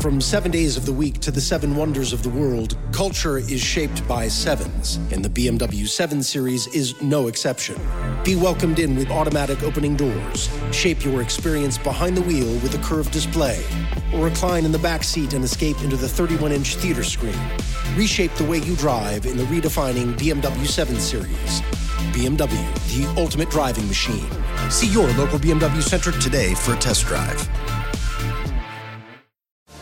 From seven days of the week to the seven wonders of the world, culture is shaped by sevens, and the BMW 7 Series is no exception. Be welcomed in with automatic opening doors. Shape your experience behind the wheel with a curved display, or recline in the back seat and escape into the 31 inch theater screen. Reshape the way you drive in the redefining BMW 7 Series. BMW, the ultimate driving machine. See your local BMW Center today for a test drive.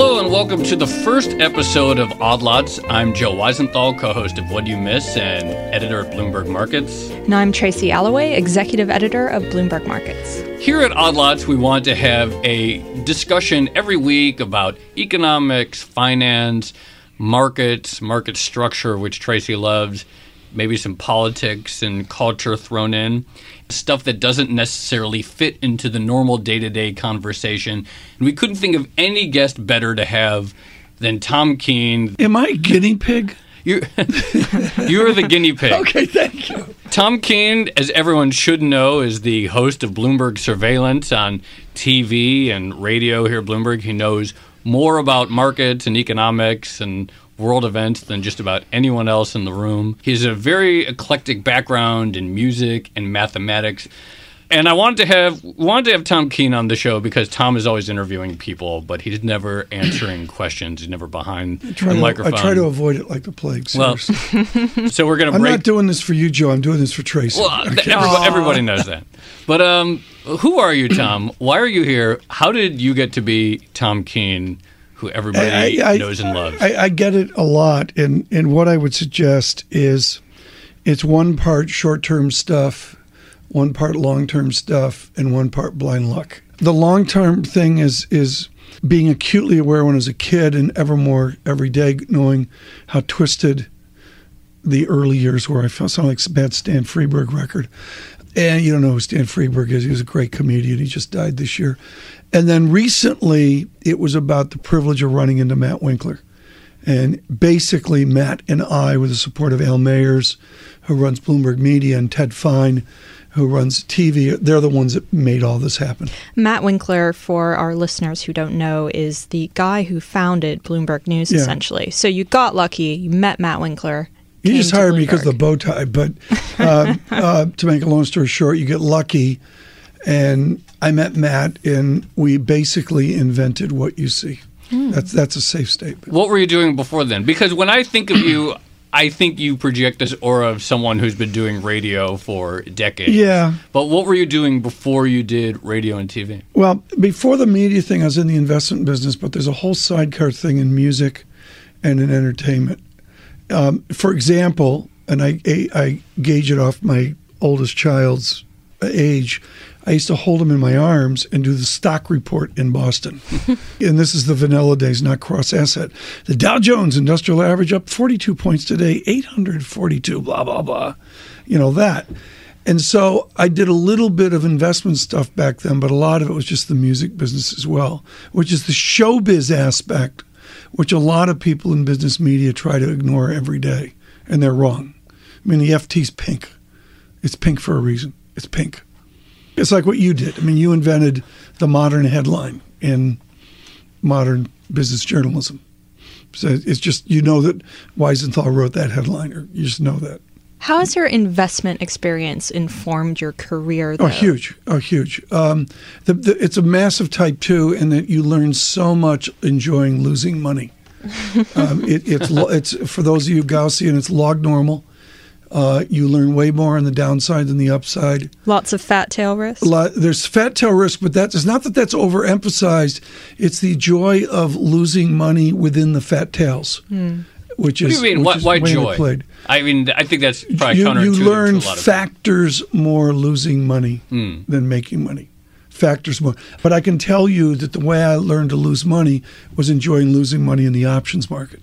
Hello and welcome to the first episode of Odd Lots. I'm Joe Weisenthal, co-host of What'd You Miss and editor at Bloomberg Markets. And I'm Tracy Alloway, executive editor of Bloomberg Markets. Here at Odd Lots, we want to have a discussion every week about economics, finance, markets, market structure, which Tracy loves, maybe some politics and culture thrown in, stuff that doesn't necessarily fit into the normal day to day conversation. And we couldn't think of any guest better to have than Tom Keene. Am I a guinea pig? You're, you're the guinea pig. Okay, thank you. Tom Keene, as everyone should know, is the host of Bloomberg Surveillance on TV and radio here at Bloomberg. He knows more about markets and economics and world events than just about anyone else in the room. He has a very eclectic background in music and mathematics. And I wanted to have wanted to have Tom Keene on the show because Tom is always interviewing people, but he's never answering questions. He's never behind the to, microphone. I try to avoid it like the plague. Well, so we're gonna I'm break. not doing this for you, Joe. I'm doing this for Tracy. well, Okay. everybody, everybody knows that. But um, who are you, Tom? Why are you here? How did you get to be Tom Keene, who everybody I- I- knows and loves? I, I get it a lot, and and what I would suggest is, it's one part short term stuff, one part long term stuff, and one part blind luck. The long term thing is is being acutely aware when I was a kid, and ever more every day, knowing how twisted the early years were. I felt something like a bad Stan Freberg record. And you don't know who Stan Freberg is. He was a great comedian. He just died this year. And then recently, it was about the privilege of running into Matt Winkler. And basically, Matt and I, with the support of Al Mayers, who runs Bloomberg Media, and Ted Fine, who runs TV, they're the ones that made all this happen. Matt Winkler, for our listeners who don't know, is the guy who founded Bloomberg News, Yeah. essentially. So you got lucky. You met Matt Winkler. You just hired me because of the bow tie. But uh, uh, to make a long story short, you get lucky. And I met Matt, and we basically invented what you see. Hmm. That's that's a safe statement. What were you doing before then? Because when I think of you, I think you project this aura of someone who's been doing radio for decades. Yeah. But what were you doing before you did radio and TV? Well, before the media thing, I was in the investment business, but there's a whole sidecar thing in music and in entertainment. Um, for example, and I, I, I gauge it off my oldest child's age. I used to hold him in my arms and do the stock report in Boston. and this is the vanilla days, not cross asset. The Dow Jones Industrial Average up 42 points today, 842, blah, blah, blah. You know, that. And so I did a little bit of investment stuff back then, but a lot of it was just the music business as well, which is the showbiz aspect, which a lot of people in business media try to ignore every day. And they're wrong. I mean, the FT's pink. It's pink for a reason. It's pink. It's like what you did. I mean, you invented the modern headline in modern business journalism. So it's just, you know that Weisenthal wrote that headline, or you just know that. How has your investment experience informed your career? Though? Oh, huge! Oh, huge! Um, the, the, it's a massive type two, in that you learn so much enjoying losing money. um, it, it's it's for those of you Gaussian, it's log normal. Uh, you learn way more on the downside than the upside. Lots of fat tail risk. Lot, there's fat tail risk, but that's not that that's overemphasized. It's the joy of losing money within the fat tails, which What is do you mean? Why, is why way joy? underplayed. I mean, I think that's probably you, counterintuitive you learn to a lot of factors more losing money Hmm. than making money. factors more. But I can tell you that the way I learned to lose money was enjoying losing money in the options market.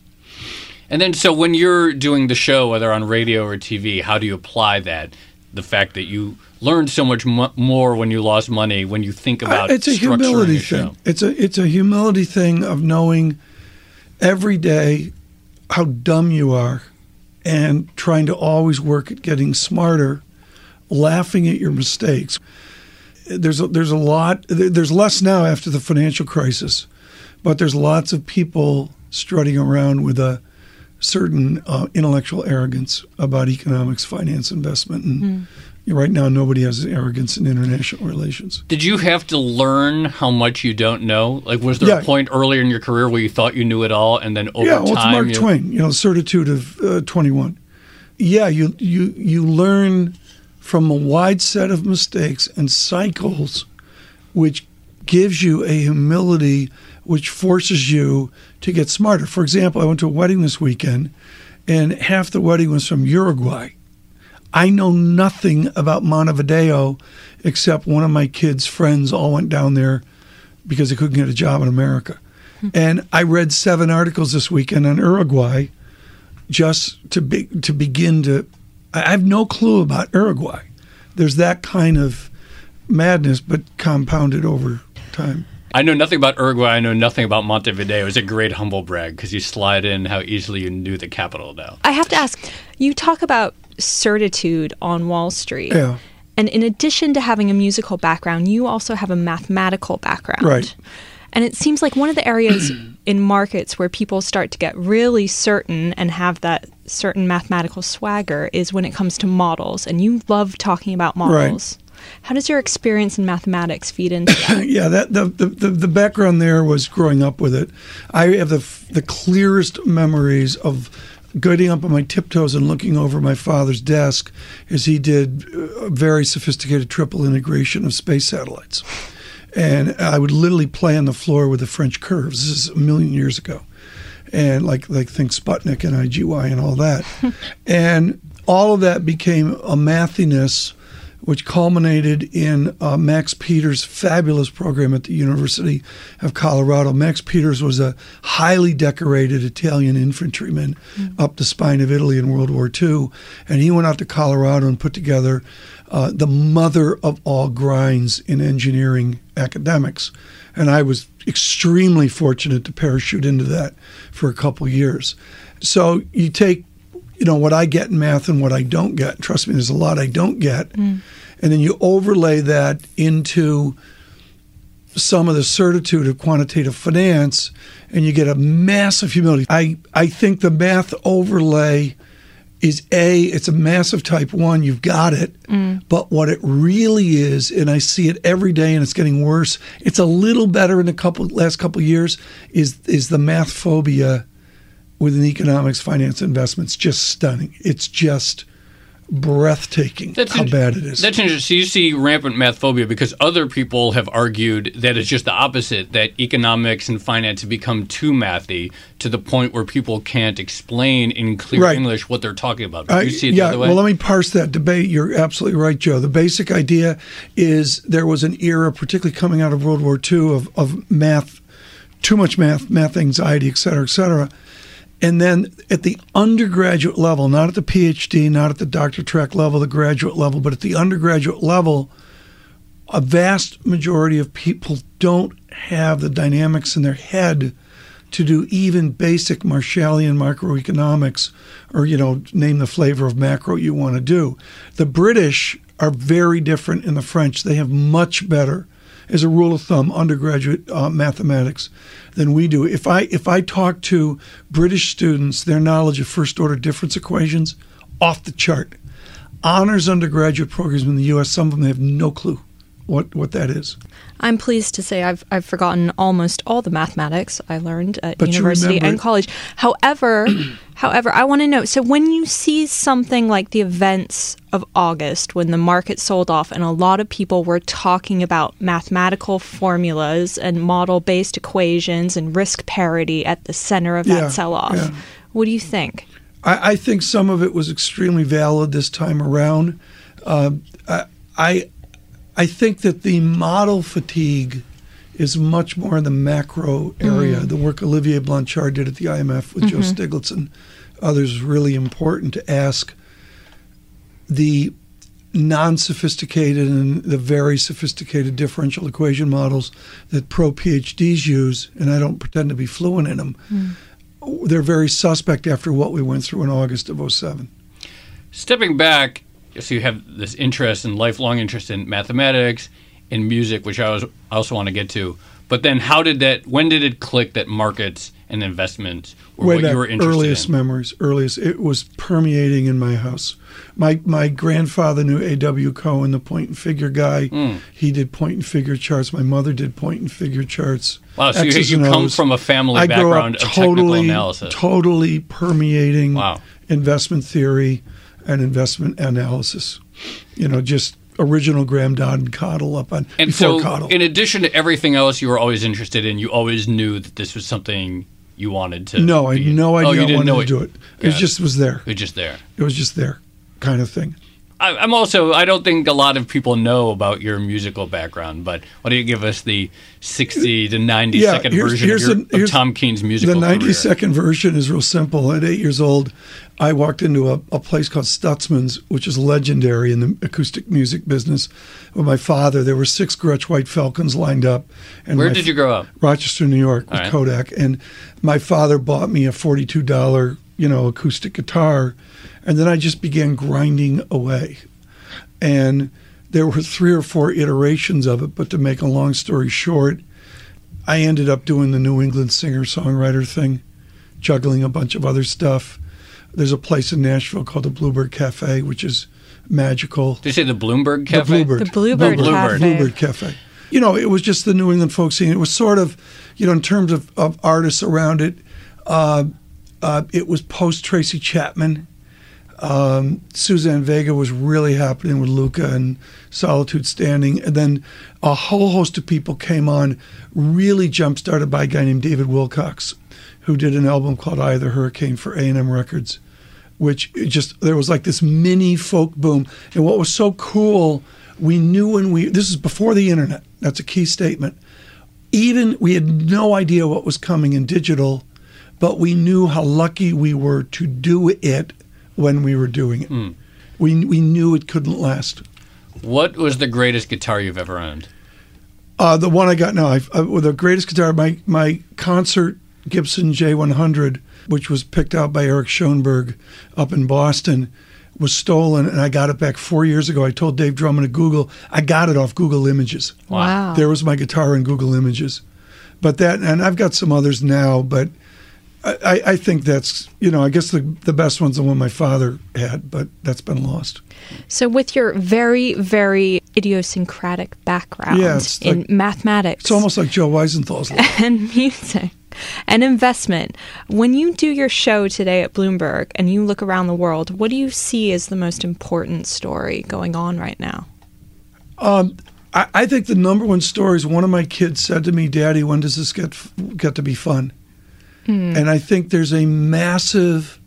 And then, so when you're doing the show, whether on radio or TV, how do you apply that? The fact that you learned so much mo- more when you lost money, when you think about Uh, it's a humility a show. thing. It's a it's a humility thing of knowing every day how dumb you are and trying to always work at getting smarter, laughing at your mistakes. There's a, there's a lot there's less now after the financial crisis, but there's lots of people strutting around with a certain uh, intellectual arrogance about economics, finance, investment, and right now nobody has arrogance in international relations. Did you have to learn how much you don't know? Like, was there Yeah. a point earlier in your career where you thought you knew it all, and then over yeah, well, it's time, Mark you, Twain. You know, certitude of uh, twenty-one. Yeah, you you you learn from a wide set of mistakes and cycles, which gives you a humility, which forces you to get smarter. For example, I went to a wedding this weekend, and half the wedding was from Uruguay. I know nothing about Montevideo except one of my kids' friends all went down there because they couldn't get a job in America. Hmm. And I read seven articles this weekend on Uruguay just to be, to begin to I have no clue about Uruguay. There's that kind of madness but compounded over time. I know nothing about Uruguay. I know nothing about Montevideo. It's a great humble brag because you slide in how easily you knew the capital now. I have to ask you talk about certitude on Wall Street. Yeah. And in addition to having a musical background, you also have a mathematical background. Right. And it seems like one of the areas in markets where people start to get really certain and have that certain mathematical swagger is when it comes to models. And you love talking about models. How does your experience in mathematics feed into that? yeah, that the, the the background there was growing up with it. I have the the clearest memories of getting up on my tiptoes and looking over my father's desk as he did a very sophisticated triple integration of space satellites. And I would literally play on the floor with the French curves. This is a million years ago. And like like think Sputnik and IGY and all that. and all of that became a mathiness which culminated in uh, Max Peters' fabulous program at the University of Colorado. Max Peters was a highly decorated Italian infantryman up the spine of Italy in World War II, and he went out to Colorado and put together uh, the mother of all grinds in engineering academics. And I was extremely fortunate to parachute into that for a couple years. So you take you know what I get in math and what I don't get. Trust me, there's a lot I don't get, mm. and then you overlay that into some of the certitude of quantitative finance, and you get a massive humility. I I think the math overlay is a it's a massive type one. You've got it, mm. but what it really is, and I see it every day, and it's getting worse. It's a little better in the couple last couple years. Is is the math phobia? Within economics, finance, investments, just stunning. It's just breathtaking that's how bad it is. That's interesting. So you see rampant math phobia because other people have argued that it's just the opposite, that economics and finance have become too mathy to the point where people can't explain in clear Right. English what they're talking about. Do you see it yeah, the other way? well, let me parse that debate. You're absolutely right, Joe. The basic idea is there was an era, particularly coming out of World War II, of, of math, too much math, math anxiety, et cetera, et cetera. And then at the undergraduate level, not at the PhD, not at the doctor track level, the graduate level, but at the undergraduate level, a vast majority of people don't have the dynamics in their head to do even basic Marshallian macroeconomics or, you know, name the flavor of macro you want to do. The British are very different in the French. They have much better, as a rule of thumb, undergraduate uh, mathematics than we do. If I if I talk to British students, their knowledge of first order difference equations off the chart. Honors undergraduate programs in the U.S. Some of them have no clue what what that is. I'm pleased to say I've I've forgotten almost all the mathematics I learned at But university and college. However, however, I want to know. So when you see something like the events of August, when the market sold off, and a lot of people were talking about mathematical formulas and model-based equations and risk parity at the center of that Yeah, sell-off, yeah. what do you think? I, I think some of it was extremely valid this time around. Uh, I, I I think that the model fatigue is much more in the macro area. Mm-hmm. The work Olivier Blanchard did at the IMF with Joe mm-hmm. Stiglitz and others is really important to ask the non-sophisticated and the very sophisticated differential equation models that pro PhDs use, and I don't pretend to be fluent in them. Mm. They're very suspect after what we went through in August of 07. Stepping back, so you have this interest and lifelong interest in mathematics and music, which I was I also want to get to. But then, how did that? When did it click that markets and investments were Way what back, you were interested earliest in? memories, earliest. It was permeating in my house. My my grandfather knew A.W. Cohen, the point and figure guy. Hmm. He did point and figure charts. My mother did point and figure charts. Wow, so you, X's you and come from a family I background up of technical totally, analysis. totally permeating Wow. investment theory and investment analysis. You know, just original Graham Dodd and Cottle up on and before so, Cottle. in addition to everything else you were always interested in, you always knew that this was something you wanted to. no, I had no idea Oh, you I didn't wanted know to do it. It Yeah. just was there. It was just there. It was just there, kind of thing. I, I'm also. I don't think a lot of people know about your musical background, but why don't you give us the 60 to 90 Yeah, second here's- version here's of, your, the- here's of Tom Keene's musical The 90 career? second version is real simple. At eight years old, I walked into a, a place called Stutzman's, which is legendary in the acoustic music business. With my father, there were six Gretsch White Falcons lined up. And Where did you grow up? Rochester, New York, with right. Kodak. And my father bought me a forty-two dollar, you know, acoustic guitar, and then I just began grinding away. And there were three or four iterations of it. But to make a long story short, I ended up doing the New England singer-songwriter thing, juggling a bunch of other stuff. There's a place in Nashville called the Bluebird Cafe, which is magical. Did you say the Bloomberg Cafe? The Bluebird. The Bluebird Bluebird. Cafe. Bluebird Cafe. You know, it was just the New England folk scene. It was sort of, you know, in terms of, of artists around it, uh, uh, it was post Tracy Chapman. Um, Suzanne Vega was really happening with Luka and Solitude Standing. And then a whole host of people came on, really jump started by a guy named David Wilcox, who did an album called Eye of the Hurricane for A&M Records which just there was like this mini folk boom. And what was so cool, we knew when we this is before the internet. That's a key statement. Even we had no idea what was coming in digital, but we knew how lucky we were to do it when we were doing it. We we knew it couldn't last. What was the greatest guitar you've ever owned? Uh, the one I got now, I, uh, with the greatest guitar, my my concert Gibson J100, which was picked out by Eric Schoenberg up in Boston, was stolen, and I got it back four years ago. I told Dave Drummond at Google, I got it off Google Images. Wow. There was my guitar in Google Images, but that, and I've got some others now, but. I, I- think that's you know I guess the the best one's the one my father had, but that's been lost. So, with your very, very idiosyncratic background Yeah, in like- mathematics It's almost like Joe Weisenthal's life. and music and investment, when you do your show today at Bloomberg and you look around the world, what do you see as the most important story going on right now? Um, I, I think the number one story is one of my kids said to me, "Daddy, when does this get get to be fun?" And I think there's a massive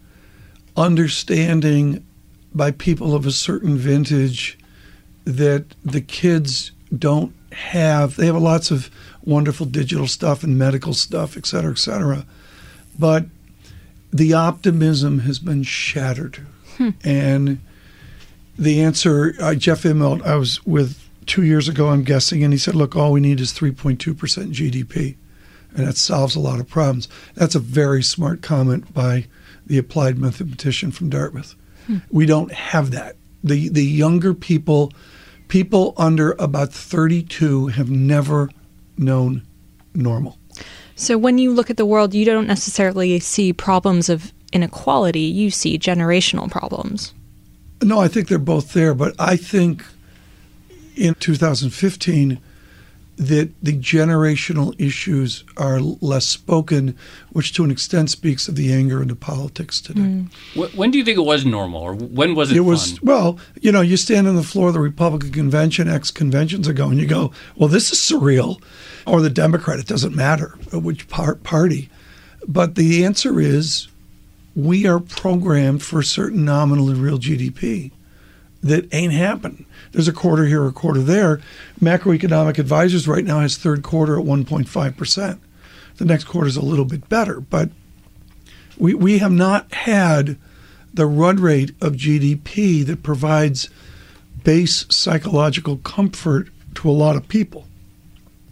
understanding by people of a certain vintage that the kids don't have. They have lots of wonderful digital stuff and medical stuff, et cetera, et cetera, but the optimism has been shattered, and the answer, uh, Jeff Immelt, I was with two years ago, I'm guessing, and he said, look, all we need is 3.2% GDP, and that solves a lot of problems. That's a very smart comment by the applied mathematician from Dartmouth. Hmm. We don't have that. The, the younger people, people under about 32, have never known normal. So, when you look at the world, you don't necessarily see problems of inequality, you see generational problems. No, I think they're both there, but I think in 2015 that the generational issues are less spoken, which to an extent speaks of the anger into politics today. Mm. Wh- When do you think it was normal, or when was it, It was fun? well, you know, you stand on the floor of the Republican convention ex conventions ago, and you go, "Well, this is surreal," or the Democrat. It doesn't matter which par- party, but the answer is we are programmed for a certain nominal and real GDP, that ain't happening. There's a quarter here, a quarter there. Macroeconomic Advisors right now has third quarter at 1.5%. The next quarter is a little bit better, but we, we have not had the run rate of GDP that provides base psychological comfort to a lot of people,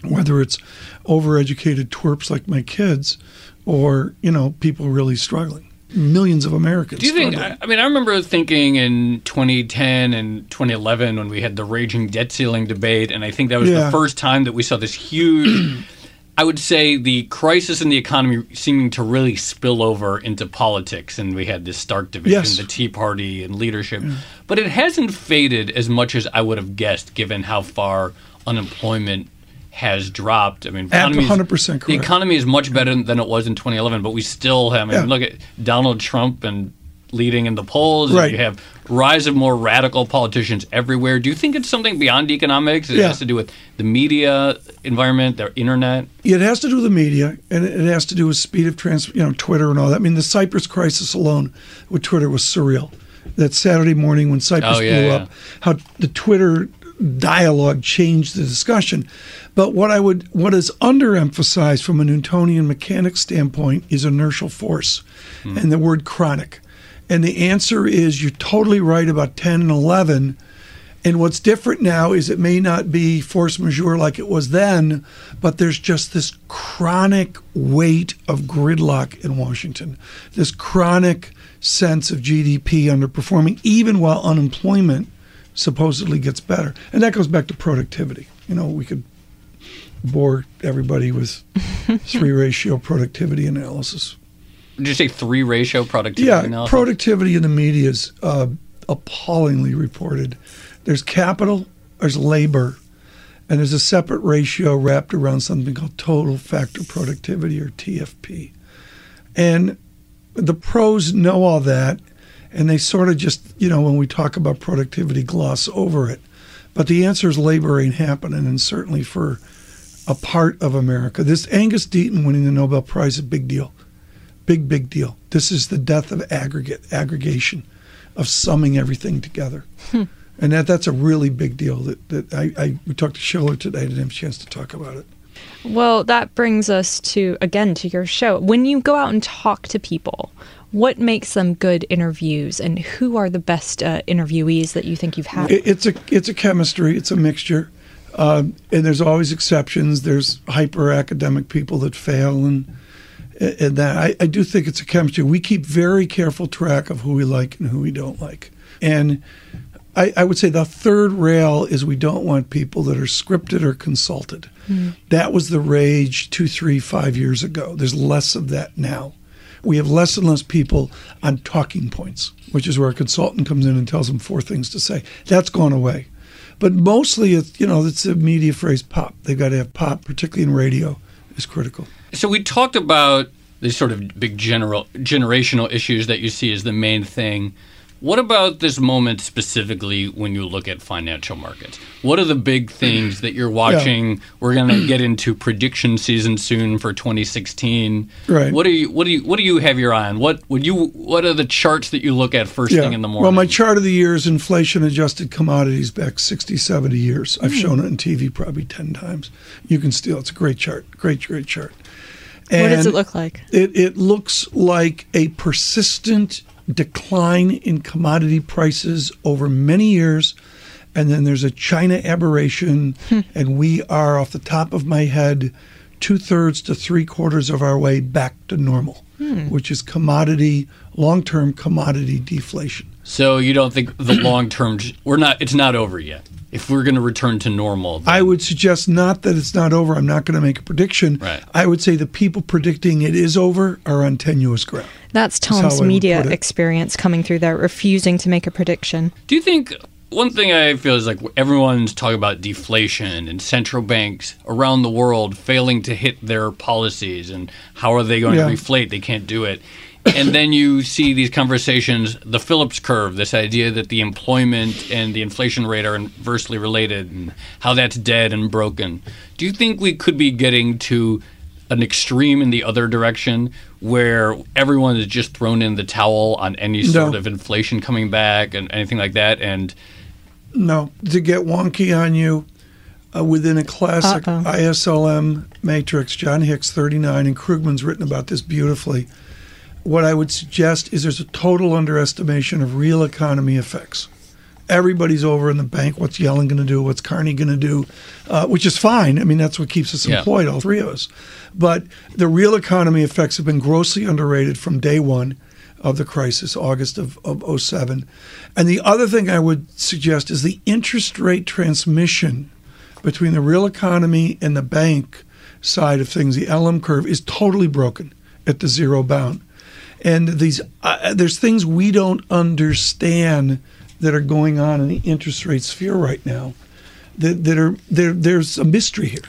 whether it's overeducated twerps like my kids or, you know, people really struggling millions of Americans. Do you think? I, I, mean, I remember thinking in 2010 and 2011 when we had the raging debt ceiling debate, and I think that was yeah. the first time that we saw this huge. I would say the crisis in the economy seeming to really spill over into politics, and we had this stark division, yes. the Tea Party and leadership. Yeah. But it hasn't faded as much as I would have guessed, given how far unemployment has dropped. I mean, 100% The economy is much better than it was in 2011, but we still have. I mean, yeah. look at Donald Trump and leading in the polls. Right. You have rise of more radical politicians everywhere. Do you think it's something beyond economics? It yeah. has to do with the media environment, the internet. It has to do with the media, and it has to do with speed of trans, you know, Twitter and all that. I mean, the Cyprus crisis alone with Twitter was surreal. That Saturday morning when Cyprus oh, yeah, blew yeah. up, how the Twitter dialogue changed the discussion. But what I would what is underemphasized from a Newtonian mechanics standpoint is inertial force mm. and the word chronic. And the answer is you're totally right about 10 and 11. And what's different now is it may not be force majeure like it was then, but there's just this chronic weight of gridlock in Washington, this chronic sense of GDP underperforming, even while unemployment supposedly gets better. And that goes back to productivity. You know, we could bore everybody with three ratio productivity analysis. Did you say three ratio productivity yeah, analysis? productivity in the media is uh, appallingly reported. There's capital, there's labor, and there's a separate ratio wrapped around something called total factor productivity or TFP. And the pros know all that, and they sort of just, you know, when we talk about productivity, gloss over it. But the answer is labor ain't happening, and certainly for a part of America. This Angus Deaton winning the Nobel Prize is a big deal big, big deal. This is the death of aggregate, aggregation, of summing everything together. Hmm. And that that's a really big deal. That, that I, I we talked to Shiller today. I didn't have a chance to talk about it. Well, that brings us to again to your show. When you go out and talk to people, what makes them good interviews, and who are the best uh, interviewees that you think you've had? It's a it's a chemistry. It's a mixture, uh, and there's always exceptions. There's hyper academic people that fail, and and that I, I do think it's a chemistry. We keep very careful track of who we like and who we don't like. And I, I, would say the third rail is we don't want people that are scripted or consulted. Mm. That was the rage two, three, five years ago. There's less of that now. We have less and less people on talking points, which is where a consultant comes in and tells them four things to say. That's gone away. But mostly, it's, you know, it's a media phrase pop. They've got to have pop, particularly in radio, is critical. So we talked about these sort of big general generational issues that you see as the main thing. What about this moment specifically when you look at financial markets? What are the big things that you're watching? Yeah. We're going to get into prediction season soon for 2016. Right. What do you what do you what do you have your eye on? What would you what are the charts that you look at first yeah. thing in the morning? Well, my chart of the year is inflation adjusted commodities back 60, 70 years. I've mm. shown it on TV probably 10 times. You can steal. It's a great chart. Great great chart. And what does it look like? It, it looks like a persistent decline in commodity prices over many years. And then there's a China aberration, hmm. and we are, off the top of my head, two thirds to three quarters of our way back to normal, hmm. which is commodity, long term commodity deflation. So you don't think the long term, we're not, it's not over yet? if we're going to return to normal? Then... I would suggest not that it's not over. I'm not going to make a prediction. Right. I would say the people predicting it is over are on tenuous ground. That's Tom's media experience coming through there, refusing to make a prediction. Do you think one thing I feel is like everyone's talking about deflation and central banks around the world failing to hit their policies and how are they going yeah. to reflate? They can't do it and then you see these conversations, the Phillips curve, this idea that the employment and the inflation rate are inversely related, and how that's dead and broken. Do you think we could be getting to an extreme in the other direction where everyone is just thrown in the towel on any sort no. of inflation coming back and anything like that and No, to get wonky on you, uh, within a classic Uh-oh. ISLM matrix, John Hicks 39, and Krugman's written about this beautifully. What I would suggest is there's a total underestimation of real economy effects. Everybody's over in the bank. What's Yellen going to do? What's Carney going to do? Uh, which is fine. I mean, that's what keeps us Yeah. employed, all three of us. But the real economy effects have been grossly underrated from day one of the crisis, August of, of 07. And the other thing I would suggest is the interest rate transmission between the real economy and the bank side of things, the LM curve, is totally broken at the zero bound. And these, uh, there's things we don't understand that are going on in the interest rate sphere right now. That, that are there. There's a mystery here.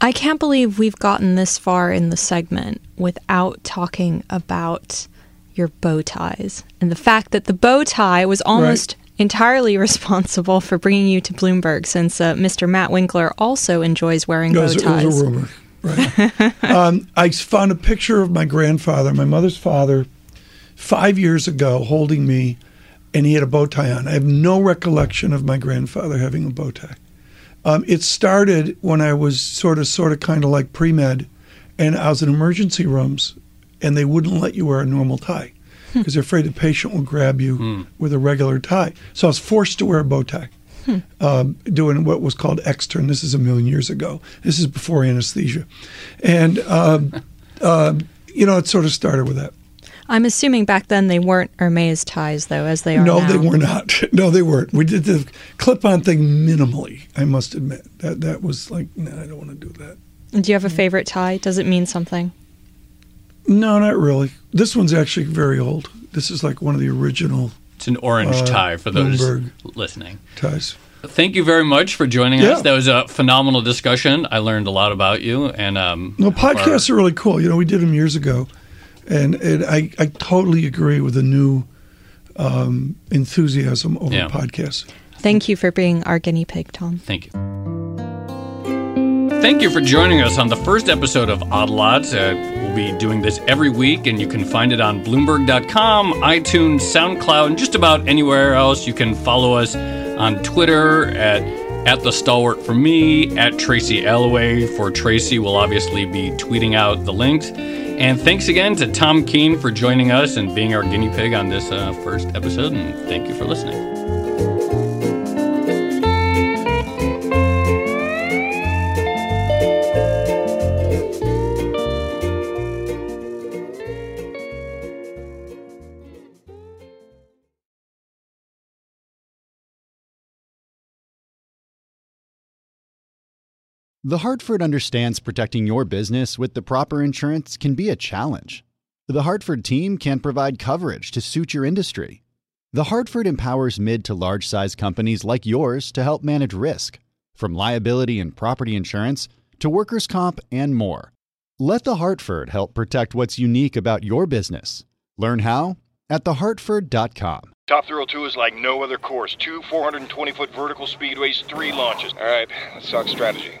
I can't believe we've gotten this far in the segment without talking about your bow ties and the fact that the bow tie was almost entirely responsible for bringing you to Bloomberg, since uh, Mr. Matt Winkler also enjoys wearing bow was, it ties. was a rumor. Right. um, I found a picture of my grandfather, my mother's father, five years ago, holding me, and he had a bow tie on. I have no recollection of my grandfather having a bow tie. Um, it started when I was sort of, sort of, kind of like pre med, and I was in emergency rooms, and they wouldn't let you wear a normal tie because they're afraid the patient will grab you with a regular tie. So I was forced to wear a bow tie um, doing what was called extern. This is a million years ago. This is before anesthesia, and um, um, you know it sort of started with that. I'm assuming back then they weren't Hermes ties, though, as they are No, now. they were not. No, they weren't. We did the clip-on thing minimally. I must admit that that was like, no, I don't want to do that. Do you have a favorite tie? Does it mean something? No, not really. This one's actually very old. This is like one of the original It's an orange Uh, tie for those Bloomberg. listening. ties. Thank you very much for joining Yeah. us. That was a phenomenal discussion. I learned a lot about you, and um, No, hope our- podcasts are really cool. You know, we did them years ago, and, and I, I totally agree with the new um, enthusiasm over Yeah. podcasts. Thank you for being our guinea pig, Tom. Thank you. Thank you for joining us on the first episode of Odd Lots. Uh, we'll be doing this every week, and you can find it on Bloomberg.com, iTunes, SoundCloud, and just about anywhere else. You can follow us on Twitter at at the stalwart for me, at Tracy Alloway for Tracy. We'll obviously be tweeting out the links. And thanks again to Tom Keene for joining us and being our guinea pig on this uh, first episode. And thank you for listening. The Hartford understands protecting your business with the proper insurance can be a challenge. The Hartford team can provide coverage to suit your industry. The Hartford empowers mid to large size companies like yours to help manage risk, from liability and property insurance to workers' comp and more. Let The Hartford help protect what's unique about your business. Learn how at thehartford.com. Top Thrill 2 is like no other course. Two 420 foot vertical speedways, three launches. All right, let's talk strategy.